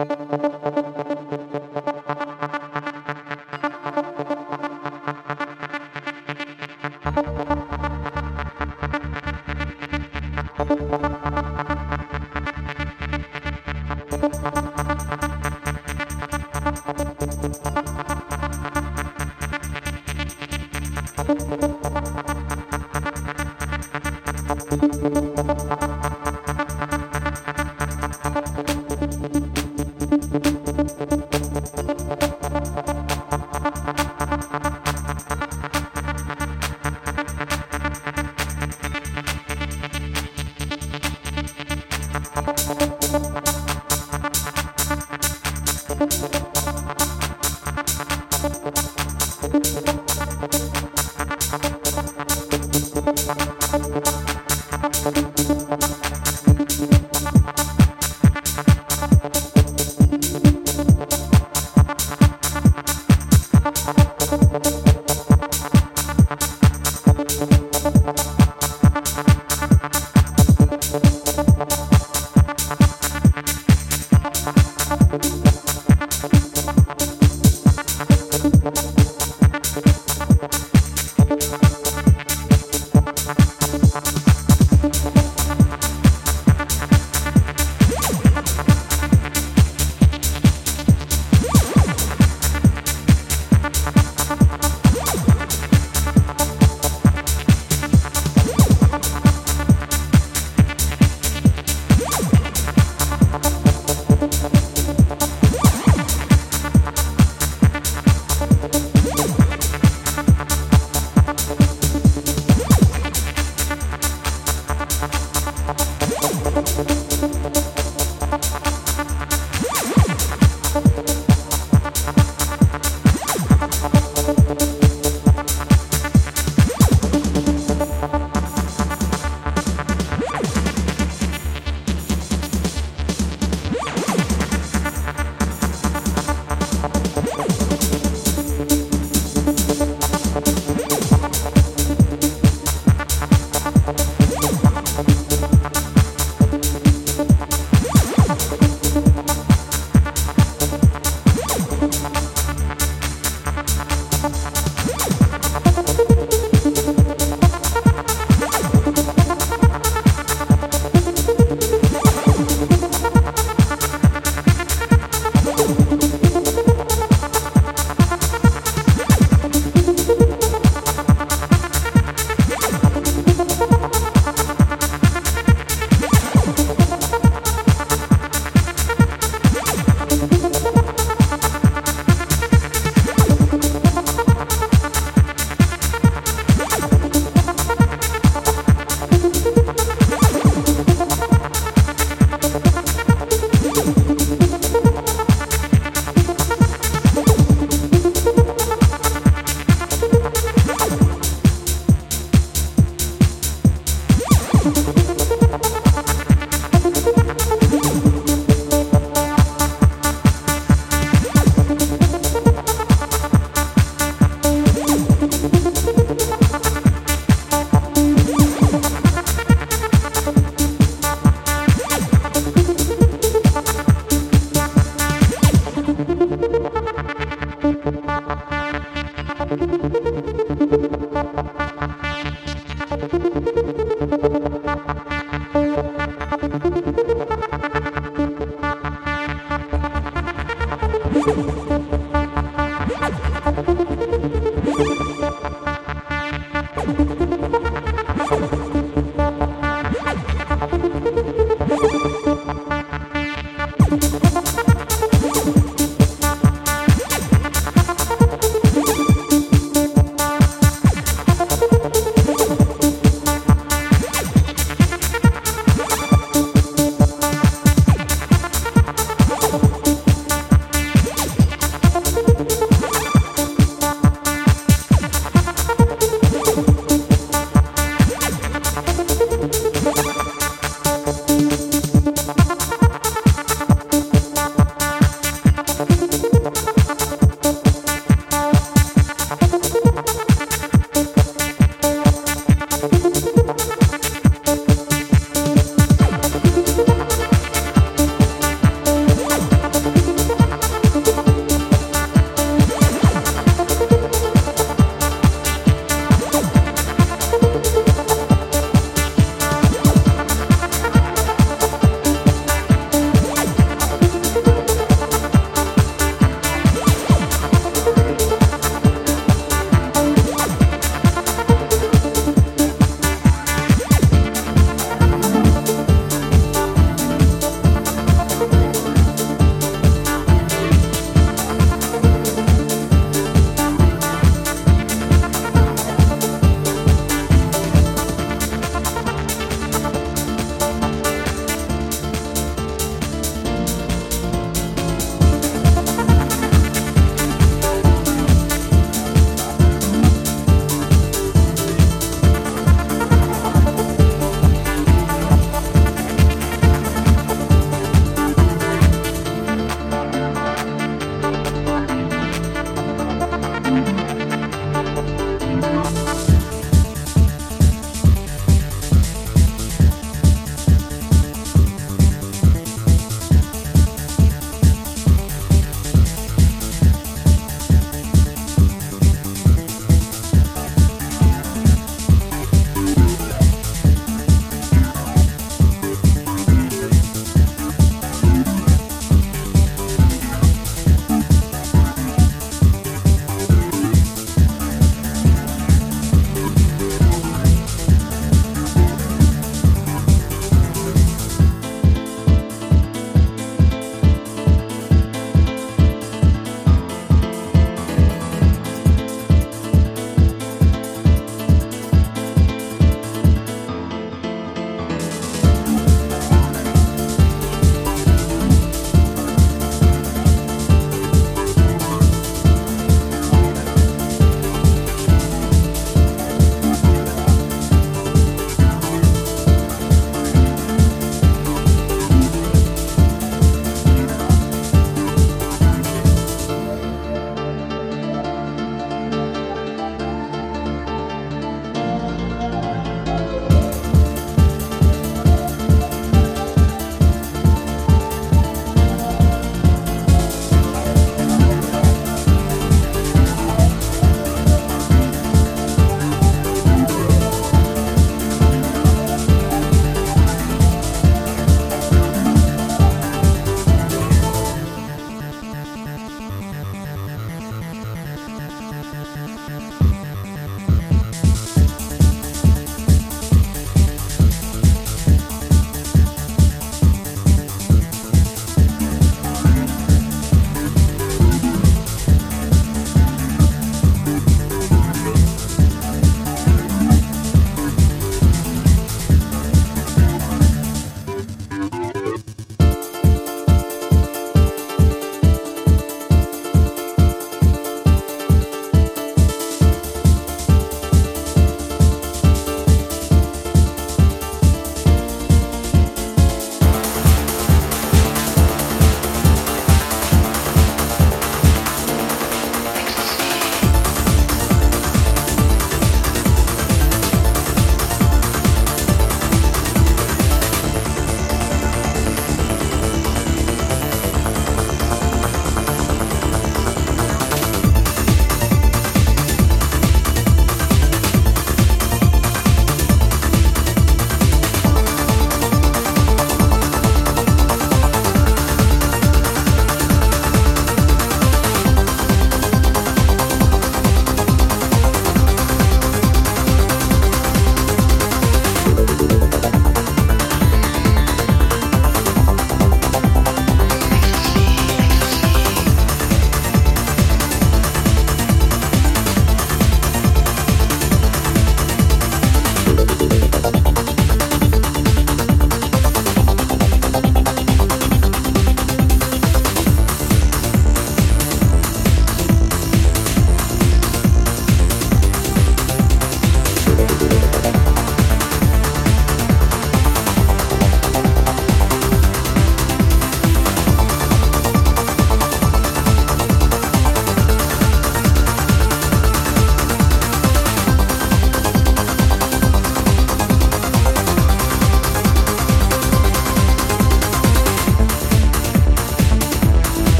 Música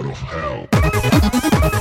out of hell.